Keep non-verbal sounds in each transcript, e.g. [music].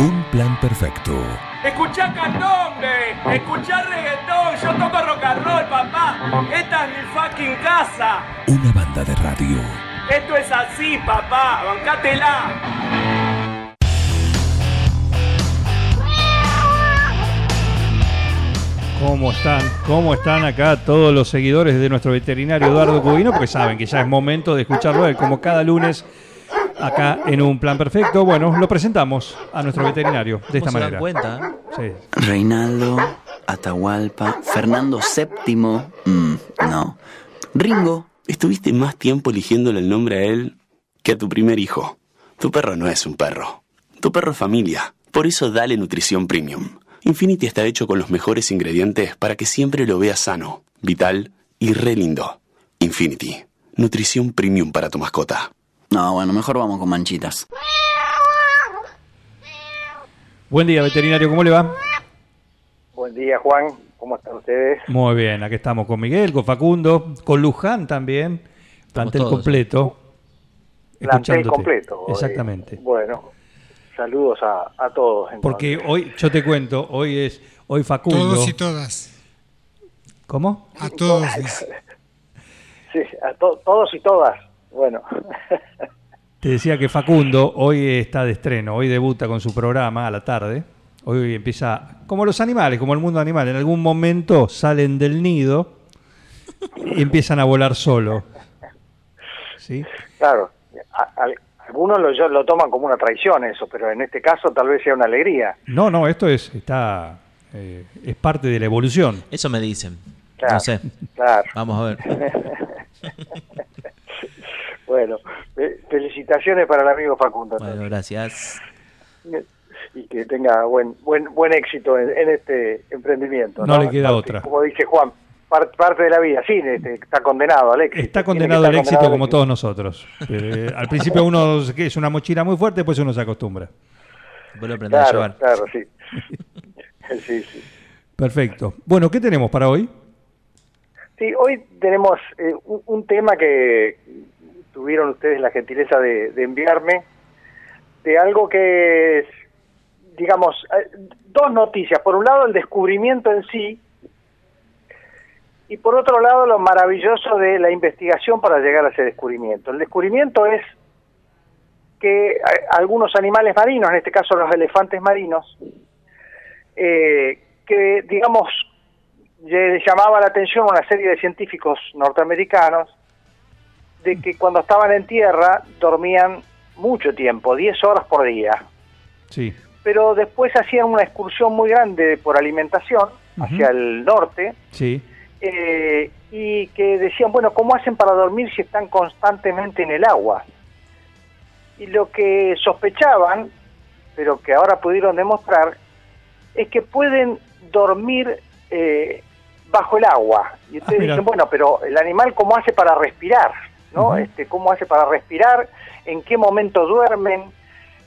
Un plan perfecto. Escuchá candombe, escuchá reggaetón, yo toco rock and roll, papá. Esta es mi fucking casa. Una banda de radio. Esto es así, papá, bancátela. ¿Cómo están? ¿Cómo están acá todos los seguidores de nuestro veterinario Eduardo Cubino? Porque saben que ya es momento de escucharlo él, como cada lunes acá en un plan perfecto. Bueno, lo presentamos a nuestro veterinario de esta ¿Cómo se manera. dan cuenta? Sí. Reinaldo, Atahualpa, Fernando VII, mm, no. Ringo, Estuviste más tiempo eligiéndole el nombre a él que a tu primer hijo. Tu perro no es un perro. Tu perro es familia. Por eso dale nutrición premium. Infinity está hecho con los mejores ingredientes para que siempre lo veas sano, vital y re lindo. Infinity. Nutrición premium para tu mascota. No, bueno, mejor vamos con manchitas. Buen día, veterinario, ¿cómo le va? Buen día, Juan. ¿Cómo están ustedes? Muy bien, aquí estamos con Miguel, con Facundo, con Luján también. Plantel completo. Plantel completo. hoy. Exactamente. Bueno, saludos a, a todos. entonces. Porque hoy, yo te cuento, hoy es, hoy Facundo. Todos y todas. ¿Cómo? A todos. [laughs] Sí, a to- todos y todas. Bueno, Te decía que Facundo hoy está de estreno, hoy debuta con su programa a la tarde. Hoy empieza, como los animales, como el mundo animal, en algún momento salen del nido y empiezan a volar solo. ¿Sí? claro. a- algunos lo, yo- lo toman como una traición eso, pero en este caso tal vez sea una alegría. No, no, esto es, está, eh, es parte de la evolución. Eso me dicen. Claro, No sé. Claro. Vamos a ver. [laughs] Bueno, fe- felicitaciones para el amigo Facundo. Bueno, gracias. [laughs] y que tenga buen buen buen éxito en, en este emprendimiento. No le queda Parte- otra. Como dice Juan, par- parte de la vida, sí, este, está condenado al éxito. Está condenado al éxito condenado como éxito. todos nosotros. Eh, al principio uno que es una mochila muy fuerte, después uno se acostumbra. Vos lo aprendés a Claro, llevar. claro, sí. [laughs] sí, sí. Perfecto. Bueno, ¿qué tenemos para hoy? Sí, hoy tenemos eh, un, un tema que tuvieron ustedes la gentileza de, enviarme, de algo que es, digamos, eh, dos noticias. Por un lado, el descubrimiento en sí, y por otro lado, lo maravilloso de la investigación para llegar a ese descubrimiento. El descubrimiento es que eh, algunos animales marinos, en este caso los elefantes marinos, eh, que, digamos, llamaba la atención a una serie de científicos norteamericanos de que cuando estaban en tierra dormían mucho tiempo, 10 horas por día, Sí. pero después hacían una excursión muy grande por alimentación hacia el norte Sí. eh, y que decían, bueno, ¿cómo hacen para dormir si están constantemente en el agua? Y lo que sospechaban, pero que ahora pudieron demostrar, es que pueden dormir eh, bajo el agua. Y ustedes Ah, mira. dicen, bueno, pero el animal cómo hace para respirar, ¿no? Este, ¿Cómo hace para respirar? ¿En qué momento duermen?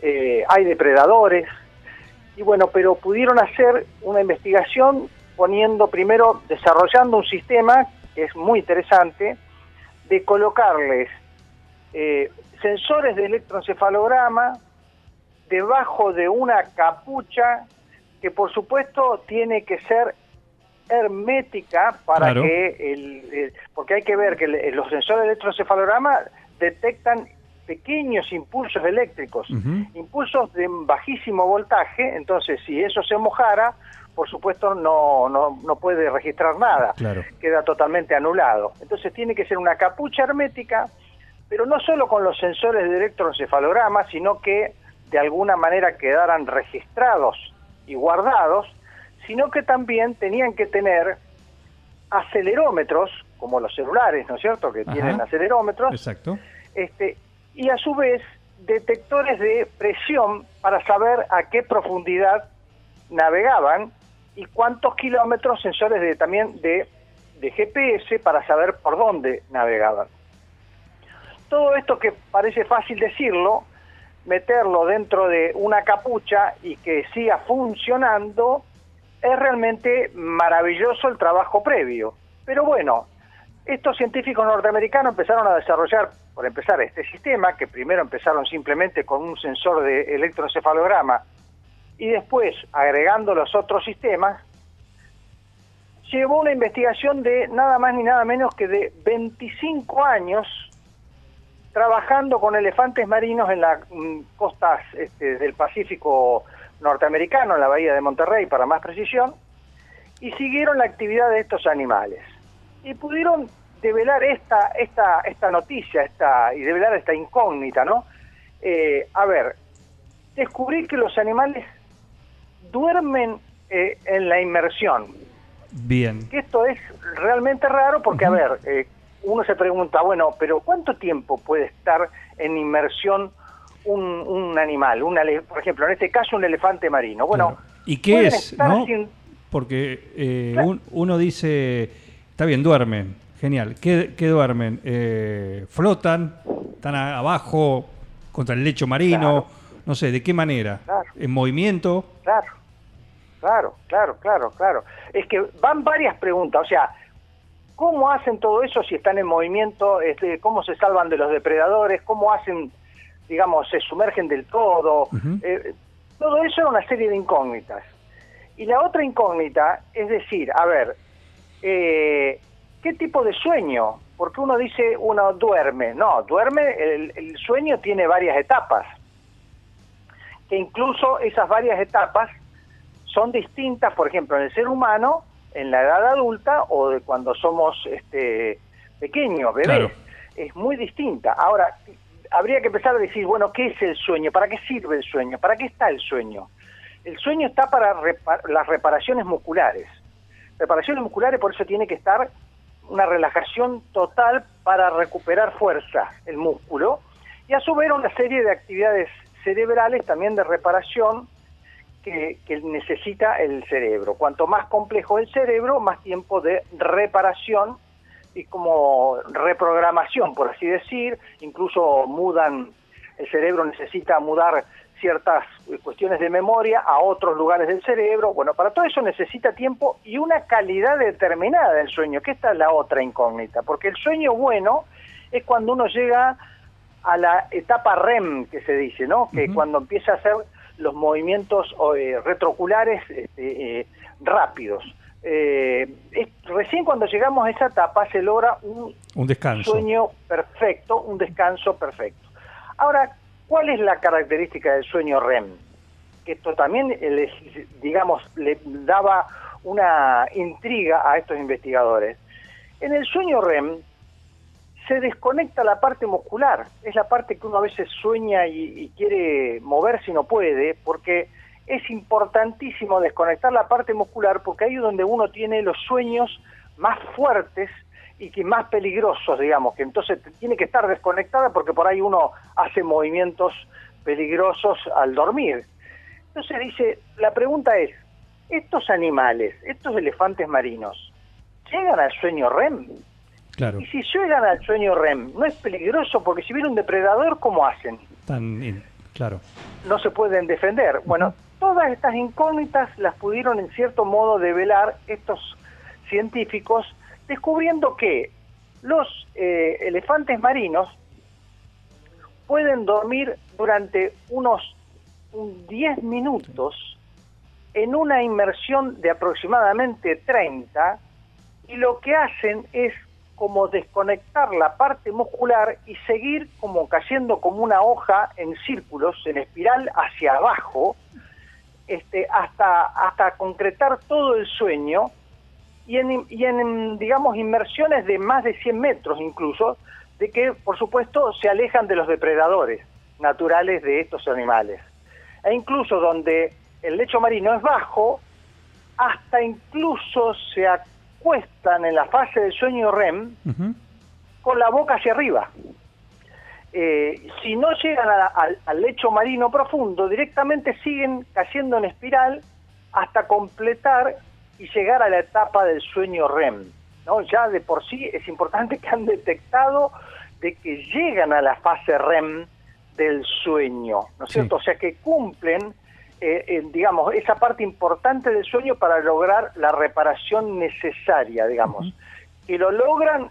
Eh, ¿Hay depredadores? Y bueno, pero pudieron hacer una investigación poniendo primero, desarrollando un sistema que es muy interesante, de colocarles eh, sensores de electroencefalograma debajo de una capucha que por supuesto tiene que ser hermética para Claro. que el, el- porque hay que ver que el- los sensores de electroencefalograma detectan pequeños impulsos eléctricos, impulsos de bajísimo voltaje, entonces si eso se mojara, por supuesto no, no, no puede registrar nada, Claro. queda totalmente anulado. Entonces tiene que ser una capucha hermética, pero no solo con los sensores de electroencefalograma, sino que de alguna manera quedaran registrados y guardados, sino que también tenían que tener acelerómetros, como los celulares, ¿no es cierto?, que Ajá. tienen acelerómetros, Exacto. este, y a su vez detectores de presión para saber a qué profundidad navegaban y cuántos kilómetros, sensores de, también de, de GPS para saber por dónde navegaban. Todo esto que parece fácil decirlo, meterlo dentro de una capucha y que siga funcionando, es realmente maravilloso el trabajo previo. Pero bueno, estos científicos norteamericanos empezaron a desarrollar, por empezar, este sistema, que primero empezaron simplemente con un sensor de electroencefalograma y después agregando los otros sistemas, llevó una investigación de nada más ni nada menos que de 25 años trabajando con elefantes marinos en las mm, costas este, del Pacífico norteamericano, en la bahía de Monterrey, para más precisión, y siguieron la actividad de estos animales. Y pudieron develar esta, esta, esta noticia esta, y develar esta incógnita, ¿no? Eh, a ver, descubrí que los animales duermen eh, en la inmersión. Bien. Que esto es realmente raro porque, a ver, eh, uno se pregunta, bueno, pero ¿cuánto tiempo puede estar en inmersión un, un animal? Un por ejemplo, en este caso, un elefante marino. Bueno, Claro. ¿Y qué es? ¿no? sin- Porque eh, Claro. un- uno dice, está bien, duermen, genial. ¿Qué, qué duermen? Eh, ¿Flotan? ¿Están abajo contra el lecho marino? No sé, ¿de qué manera? ¿En movimiento? Claro, claro, claro, claro, claro. Es que van varias preguntas, o sea, ¿cómo hacen todo eso si están en movimiento? Este, ¿Cómo se salvan de los depredadores? ¿Cómo hacen, digamos, se sumergen del todo? Eh, todo eso era una serie de incógnitas. Y la otra incógnita es decir, a ver, eh, ¿qué tipo de sueño? Porque uno dice, uno duerme. No, duerme, el, el sueño tiene varias etapas que incluso esas varias etapas son distintas, por ejemplo, en el ser humano, en la edad adulta o de cuando somos este, pequeños, bebés. Claro. Es muy distinta. Ahora, habría que empezar a decir, bueno, ¿qué es el sueño? ¿Para qué sirve el sueño? ¿Para qué está el sueño? El sueño está para las reparaciones musculares. Reparaciones musculares, por eso tiene que estar una relajación total para recuperar fuerza, el músculo, y a su vez una serie de actividades cerebrales también de reparación que necesita el cerebro. Cuanto más complejo el cerebro, más tiempo de reparación y como reprogramación, por así decir, incluso mudan, el cerebro necesita mudar ciertas eh, cuestiones de memoria a otros lugares del cerebro. Bueno, para todo eso necesita tiempo y una calidad determinada del sueño, que esta es la otra incógnita, porque el sueño bueno es cuando uno llega a la etapa REM que se dice, ¿no? Que Ujú. cuando empieza a hacer los movimientos eh, retrooculares este, eh, rápidos. Eh, es- recién cuando llegamos a esa etapa se logra un Un descanso. sueño perfecto, un descanso perfecto. Ahora, ¿cuál es la característica del sueño REM? Que esto también, les- digamos, le daba una intriga a estos investigadores. En el sueño REM se desconecta la parte muscular, es la parte que uno a veces sueña y, y quiere mover si no puede, porque es importantísimo desconectar la parte muscular porque ahí es donde uno tiene los sueños más fuertes y que más peligrosos, digamos, que entonces tiene que estar desconectada porque por ahí uno hace movimientos peligrosos al dormir. Entonces dice, la pregunta es, estos animales, estos elefantes marinos, ¿llegan al sueño REM? Claro. Y si llegan al sueño REM, ¿no es peligroso? Porque si viene un depredador, ¿cómo hacen? Tan claro. No se pueden defender. Bueno, todas estas incógnitas las pudieron en cierto modo develar estos científicos, descubriendo que los eh, elefantes marinos pueden dormir durante unos un 10 minutos en una inmersión de aproximadamente 30 y lo que hacen es como desconectar la parte muscular y seguir como cayendo como una hoja en círculos, en espiral hacia abajo, este, hasta, hasta concretar todo el sueño y en, y en, digamos, inmersiones de más de 100 metros incluso, de que, por supuesto, se alejan de los depredadores naturales de estos animales. E incluso donde el lecho marino es bajo, hasta incluso se acuestan en la fase del sueño REM con la boca hacia arriba. Eh, si no llegan a la- al, lecho marino profundo, directamente siguen cayendo en espiral hasta completar y llegar a la etapa del sueño REM. ¿no? Ya de por sí es importante que han detectado de que llegan a la fase REM del sueño, ¿no es Sí. cierto? O sea que cumplen, eh, eh, digamos, esa parte importante del sueño para lograr la reparación necesaria, digamos. Que lo logran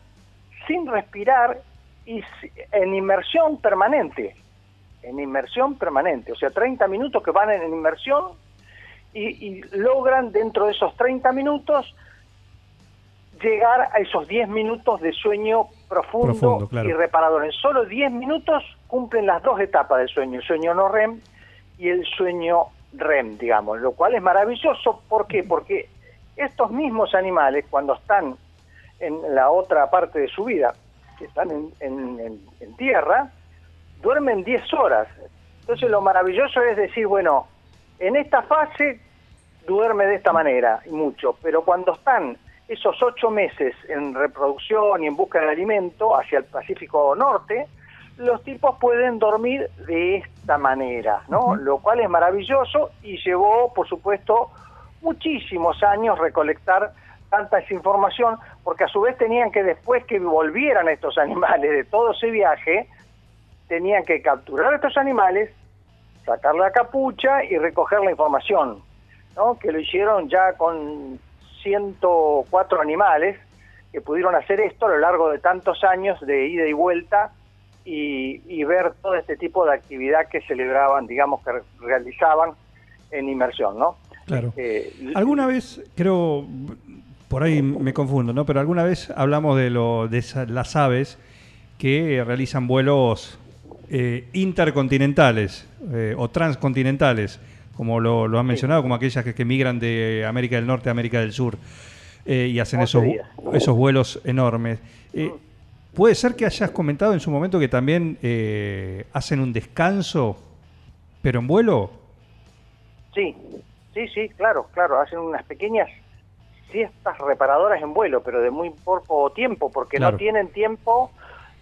sin respirar y en inmersión permanente. En inmersión permanente. O sea, 30 minutos que van en inmersión y, y logran dentro de esos 30 minutos llegar a esos 10 minutos de sueño profundo, Profundo, claro. y reparador. En solo 10 minutos cumplen las dos etapas del sueño, el sueño no REM y el sueño REM, digamos, lo cual es maravilloso. ¿Por qué? Porque estos mismos animales, cuando están en la otra parte de su vida, que están en, en- tierra, duermen 10 horas. Entonces lo maravilloso es decir, bueno, en esta fase duerme de esta manera, y mucho, pero cuando están esos ocho meses en reproducción y en busca de alimento hacia el Pacífico Norte, los tipos pueden dormir de esta manera, ¿no? Lo cual es maravilloso y llevó, por supuesto, muchísimos años recolectar tanta esa información, porque a su vez tenían que después que volvieran estos [laughs] animales de todo ese viaje, tenían que capturar a estos animales, sacar la capucha y recoger la información, ¿no? que lo hicieron ya con 104 animales que pudieron hacer esto a lo largo de tantos años de ida y vuelta y, y ver todo este tipo de actividad que celebraban, digamos, que re- realizaban en inmersión, ¿no? Claro. Eh, Alguna vez, creo, por ahí me confundo, ¿no? Pero alguna vez hablamos de, lo, de las aves que realizan vuelos eh, intercontinentales eh, o transcontinentales, como lo, lo han mencionado, como aquellas que, que migran de América del Norte a América del Sur eh, y hacen 11 esos, esos vuelos enormes. Eh, ¿Puede ser que hayas comentado en su momento que también eh, hacen un descanso, pero en vuelo? Sí, sí, sí, claro, claro, hacen unas pequeñas siestas reparadoras en vuelo, pero de muy poco tiempo, porque Claro. no tienen tiempo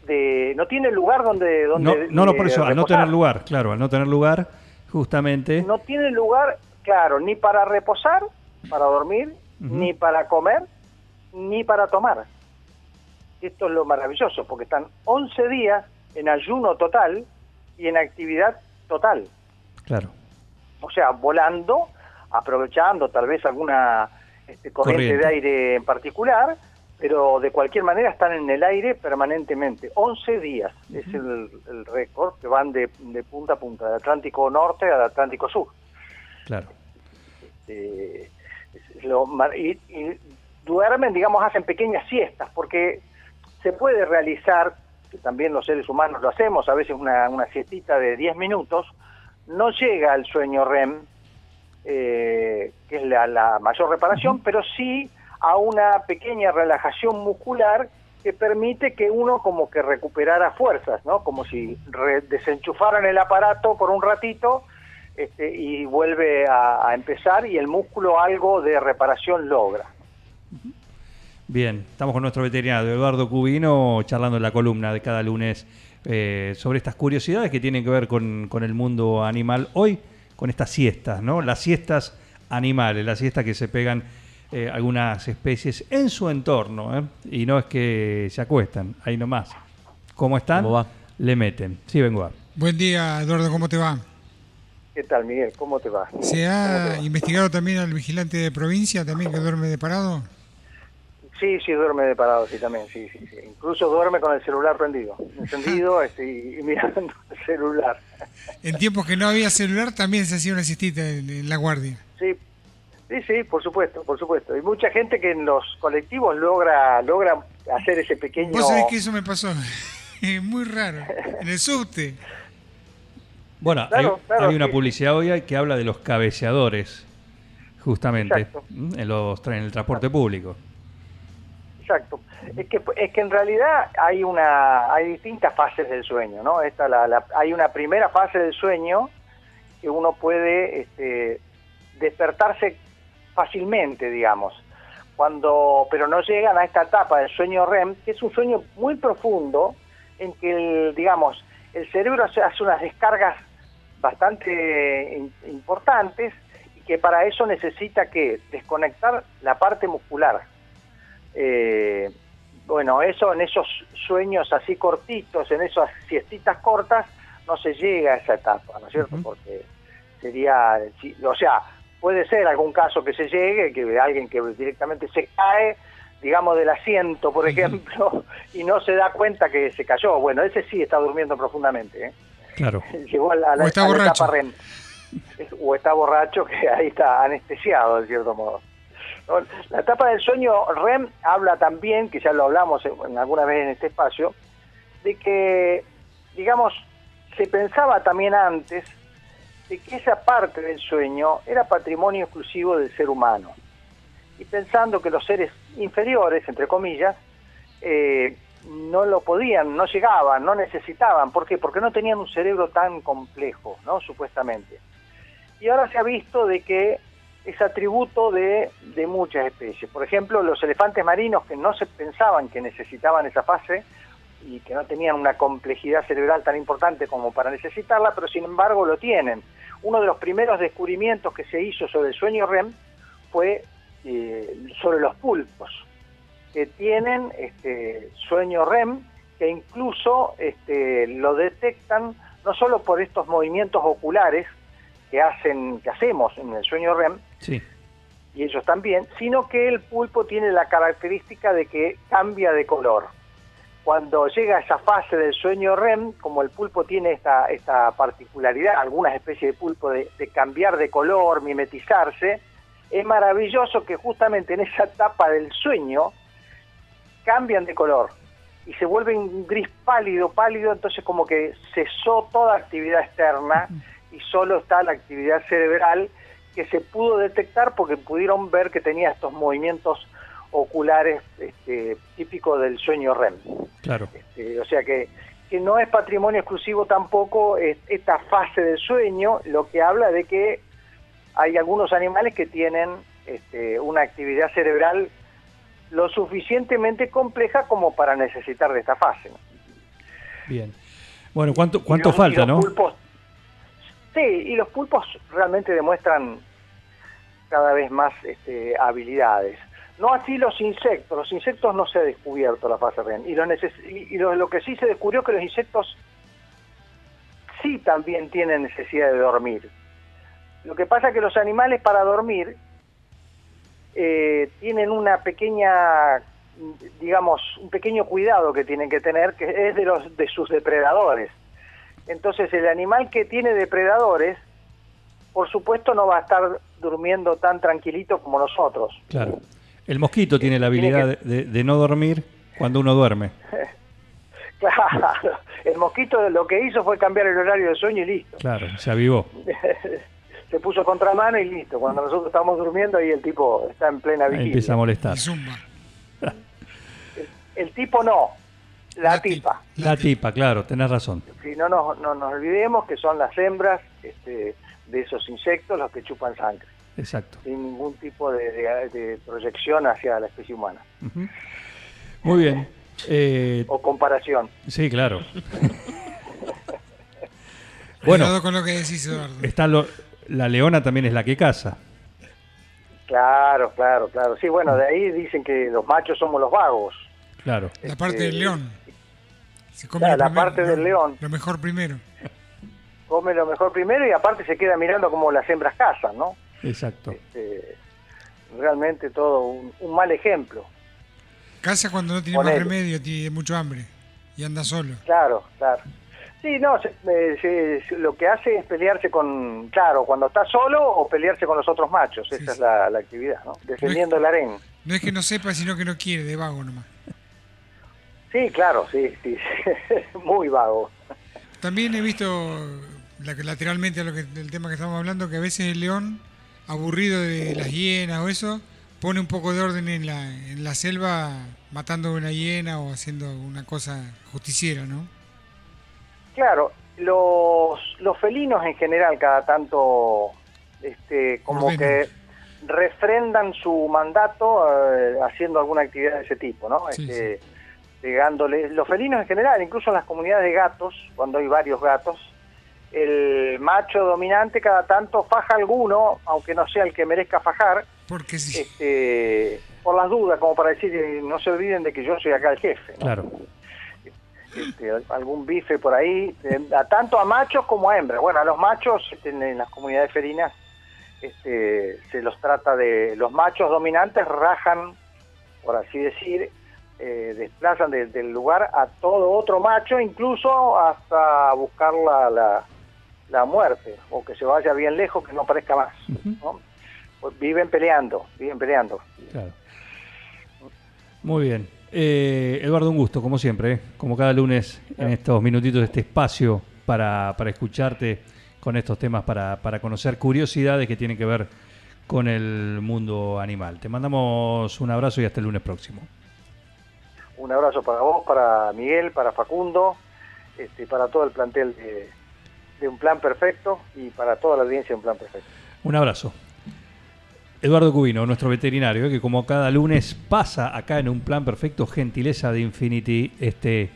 de, no tienen lugar donde, No, donde no, no, por eso, al no tener lugar, claro, al no tener lugar, justamente. No tienen lugar, claro, ni para reposar, para dormir, ni para comer, ni para tomar. Esto es lo maravilloso, porque están 11 días en ayuno total y en actividad total. Claro, o sea, volando, aprovechando tal vez alguna este, corriente, Corriente. de aire en particular, pero de cualquier manera están en el aire permanentemente. 11 días es el, el récord que van de, de punta a punta, del Atlántico Norte al Atlántico Sur. claro. Eh, es lo mar- y, y duermen, digamos, hacen pequeñas siestas, porque se puede realizar, que también los seres humanos lo hacemos, a veces una, una siestita de 10 minutos, no llega al sueño REM, eh, que es la, la mayor reparación, pero sí a una pequeña relajación muscular que permite que uno como que recuperara fuerzas, ¿no? Como si desenchufaran el aparato por un ratito este, y vuelve a, a empezar y el músculo algo de reparación logra. Bien, estamos con nuestro veterinario Eduardo Cubino charlando en la columna de cada lunes eh, sobre estas curiosidades que tienen que ver con, con el mundo animal. Hoy con estas siestas, ¿no? Las siestas animales, las siestas que se pegan eh, algunas especies en su entorno, ¿eh? Y no es que se acuestan, ahí nomás. ¿Cómo están? ¿Cómo va? Le meten. Sí, vengo a. Buen día, Eduardo, ¿cómo te va? ¿Qué tal, Miguel? ¿Cómo te va? ¿Se ha investigado también al vigilante de provincia, también que duerme de parado? Sí, sí, duerme de parado, sí, también, sí, sí, sí. Incluso duerme con el celular prendido, encendido [laughs] este, y, y mirando el celular. En tiempos que no había celular también se hacía una siestita en, en la guardia. Sí, sí, sí, por supuesto, por supuesto. Hay mucha gente que en los colectivos logra logra hacer ese pequeño... Vos sabés que eso me pasó. [laughs] Es muy raro. En el subte. Bueno, Claro, hay, claro, hay una sí. publicidad hoy que habla de los cabeceadores, justamente, en, los, tra- en el transporte público. Exacto. Es que es que en realidad hay una hay distintas fases del sueño, ¿no? Esta la, la- hay una primera fase del sueño que uno puede este, despertarse fácilmente, digamos. Cuando pero no llegan a esta etapa del sueño REM, que es un sueño muy profundo en que el, digamos, el cerebro hace unas descargas bastante importantes y que para eso necesita que desconectar la parte muscular. Eh, bueno, eso en esos sueños así cortitos, en esas siestitas cortas, no se llega a esa etapa, ¿no es cierto? Porque sería, o sea, puede ser algún caso que se llegue, que alguien que directamente se cae, digamos, del asiento, por ejemplo, [laughs] y no se da cuenta que se cayó. Bueno, ese sí está durmiendo profundamente, ¿eh? Claro. [laughs] Llegó a la, O está a la borracho. etapa REM. [laughs] o está borracho, que ahí está anestesiado, de cierto modo. La etapa del sueño REM habla también, que ya lo hablamos en alguna vez en este espacio, de que, digamos, se pensaba también antes de que esa parte del sueño era patrimonio exclusivo del ser humano. Y pensando que los seres inferiores, entre comillas, eh, no lo podían, no llegaban, no necesitaban. ¿Por qué? Porque no tenían un cerebro tan complejo, ¿no? Supuestamente. Y ahora se ha visto de que es atributo de, de muchas especies. Por ejemplo, los elefantes marinos que no se pensaban que necesitaban esa fase y que no tenían una complejidad cerebral tan importante como para necesitarla, pero sin embargo lo tienen. Uno de los primeros descubrimientos que se hizo sobre el sueño REM fue eh, sobre los pulpos, que tienen este, sueño REM, que incluso este, lo detectan no solo por estos movimientos oculares que hacen, que hacemos en el sueño REM, Sí. y ellos también, sino que el pulpo tiene la característica de que cambia de color. Cuando llega a esa fase del sueño REM, como el pulpo tiene esta, esta particularidad, algunas especies de pulpo, de, de cambiar de color, mimetizarse, es maravilloso que justamente en esa etapa del sueño cambian de color y se vuelven gris pálido, pálido, entonces como que cesó toda actividad externa y solo está la actividad cerebral que se pudo detectar porque pudieron ver que tenía estos movimientos oculares este, típicos del sueño REM. Claro. Este, o sea que, que no es patrimonio exclusivo tampoco es- esta fase del sueño, lo que habla de que hay algunos animales que tienen este, una actividad cerebral lo suficientemente compleja como para necesitar de esta fase. Bien. Bueno, ¿cuánto, cuánto los- falta, los no? pulpos- y los pulpos realmente demuestran cada vez más este, habilidades. No así los insectos, los insectos no se ha descubierto la fase. Y, lo, y lo, que sí se descubrió que los insectos sí también tienen necesidad de dormir. Lo que pasa es que los animales para dormir eh, tienen una pequeña, digamos, un pequeño cuidado que tienen que tener, que es de los de sus depredadores. Entonces el animal que tiene depredadores, por supuesto no va a estar durmiendo tan tranquilito como nosotros. Claro. El mosquito tiene la habilidad de, de- de no dormir cuando uno duerme. [laughs] Claro, el mosquito lo que hizo fue cambiar el horario de sueño y listo. Claro, se avivó. [laughs] Se puso contramano y listo. Cuando nosotros estamos durmiendo ahí el tipo está en plena Ahí vigilia. empieza a molestar. [laughs] El tipo no, la, La ti- tipa. La tipa, claro, tenés razón. Si no nos, no nos olvidemos que son las hembras este, de esos insectos los que chupan sangre, Exacto. sin ningún tipo de, de- de proyección hacia la especie humana. Muy bien. Eh, o comparación. sí, claro. [laughs] bueno, Cuidado con lo que decís, Eduardo. está lo- la leona también es la que caza. Claro, claro, claro. Sí, bueno, de ahí dicen que los machos somos los vagos. Claro. La parte este, del león. Se come claro, la primero, parte lo- del león. Lo mejor primero. Come lo mejor primero y aparte se queda mirando como las hembras cazan, ¿no? Exacto. Este, realmente todo un, un mal ejemplo. Casa cuando no tiene más remedio, tiene mucho hambre. Y anda solo. Claro, claro. Sí, no, se- eh, se- se- lo que hace es pelearse con, claro, cuando está solo o pelearse con los otros machos. Sí, Esa es la actividad, ¿no? Defendiendo el harén. No es que no sepa, sino que no quiere, de vago nomás. Sí, claro, sí, sí, sí. [laughs] muy vago. También he visto, la- lateralmente a lo que, del tema que estamos hablando, que a veces el león, aburrido de las hienas o eso, pone un poco de orden en la, en la selva matando una hiena o haciendo una cosa justiciera, ¿no? Claro, los, los felinos en general cada tanto este, como Ordenan. que refrendan su mandato eh, haciendo alguna actividad de ese tipo, ¿no? Sí, Este, pegándole. Los felinos en general, incluso en las comunidades de gatos, cuando hay varios gatos, el macho dominante cada tanto faja alguno, aunque no sea el que merezca fajar, Porque sí. este, por las dudas, como para decir, no se olviden de que yo soy acá el jefe. ¿no? Claro. este, algún bife por ahí, eh, a tanto a machos como a hembras. Bueno, a los machos este, en, en las comunidades felinas este, se los trata de... Los machos dominantes rajan, por así decir, eh, desplazan de- del lugar a todo otro macho, incluso hasta buscar la, la, la muerte, o que se vaya bien lejos, que no aparezca más. ¿no? Pues viven peleando, viven peleando. Claro. Muy bien. Eh, Eduardo, un gusto, como siempre, ¿eh? como cada lunes en estos minutitos de este espacio para, para escucharte con estos temas, para, para conocer curiosidades que tienen que ver con el mundo animal. Te mandamos un abrazo y hasta el lunes próximo. Un abrazo para vos, para Miguel, para Facundo, este, para todo el plantel de, de Un Plan Perfecto y para toda la audiencia de Un Plan Perfecto. Un abrazo. Eduardo Cubino, nuestro veterinario, ¿eh? que como cada lunes pasa acá en un plan perfecto, gentileza de Infinity, este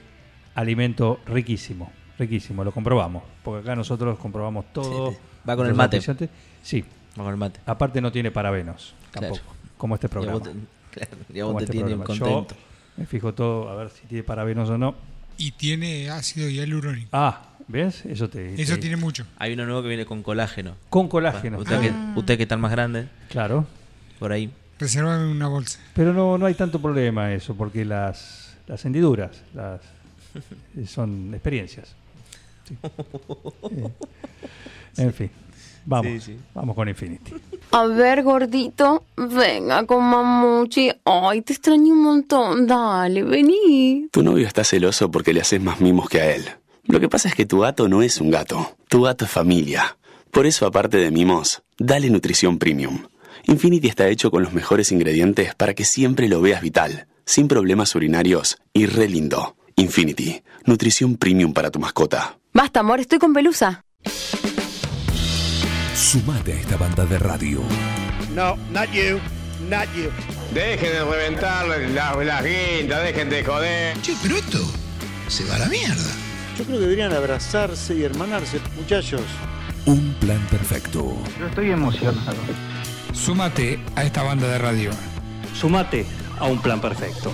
alimento riquísimo, riquísimo, lo comprobamos, porque acá nosotros comprobamos todo. Sí, va con el mate. Sí, Va con el mate. aparte no tiene parabenos, tampoco, Claro. como este Y a programa. [laughs] vos te, claro, y a Como vos te este tiene programa. Yo contento. Me fijo todo, a ver si tiene parabenos o no. Y tiene ácido hialurónico. Ah, ¿ves? Eso te... Eso te- tiene mucho. Hay uno nuevo que viene con colágeno. Con colágeno. Usted, que, usted que está más grande, Claro. por ahí. Reservado en una bolsa. Pero no, no hay tanto problema eso, porque las, las hendiduras las, [laughs] eh, son experiencias. Sí. Eh, En fin, vamos, Sí, sí. vamos con Infinity. A ver, gordito, venga con mamuchi. Ay, te extraño un montón. Dale, vení. Tu novio está celoso porque le haces más mimos que a él. Lo que pasa es que tu gato no es un gato. Tu gato es familia. Por eso, aparte de mimos, dale nutrición premium. Infinity está hecho con los mejores ingredientes para que siempre lo veas vital, sin problemas urinarios y re lindo. Infinity, nutrición premium para tu mascota. Basta, amor, estoy con pelusa. Sumate a esta banda de radio. No, not you, not you. Dejen de reventar las, las guindas, dejen de joder. Che, pero esto se va a la mierda. Yo creo que deberían abrazarse y hermanarse, muchachos. Un plan perfecto. Yo estoy emocionado. Súmate a esta banda de radio. Sumate a un plan perfecto.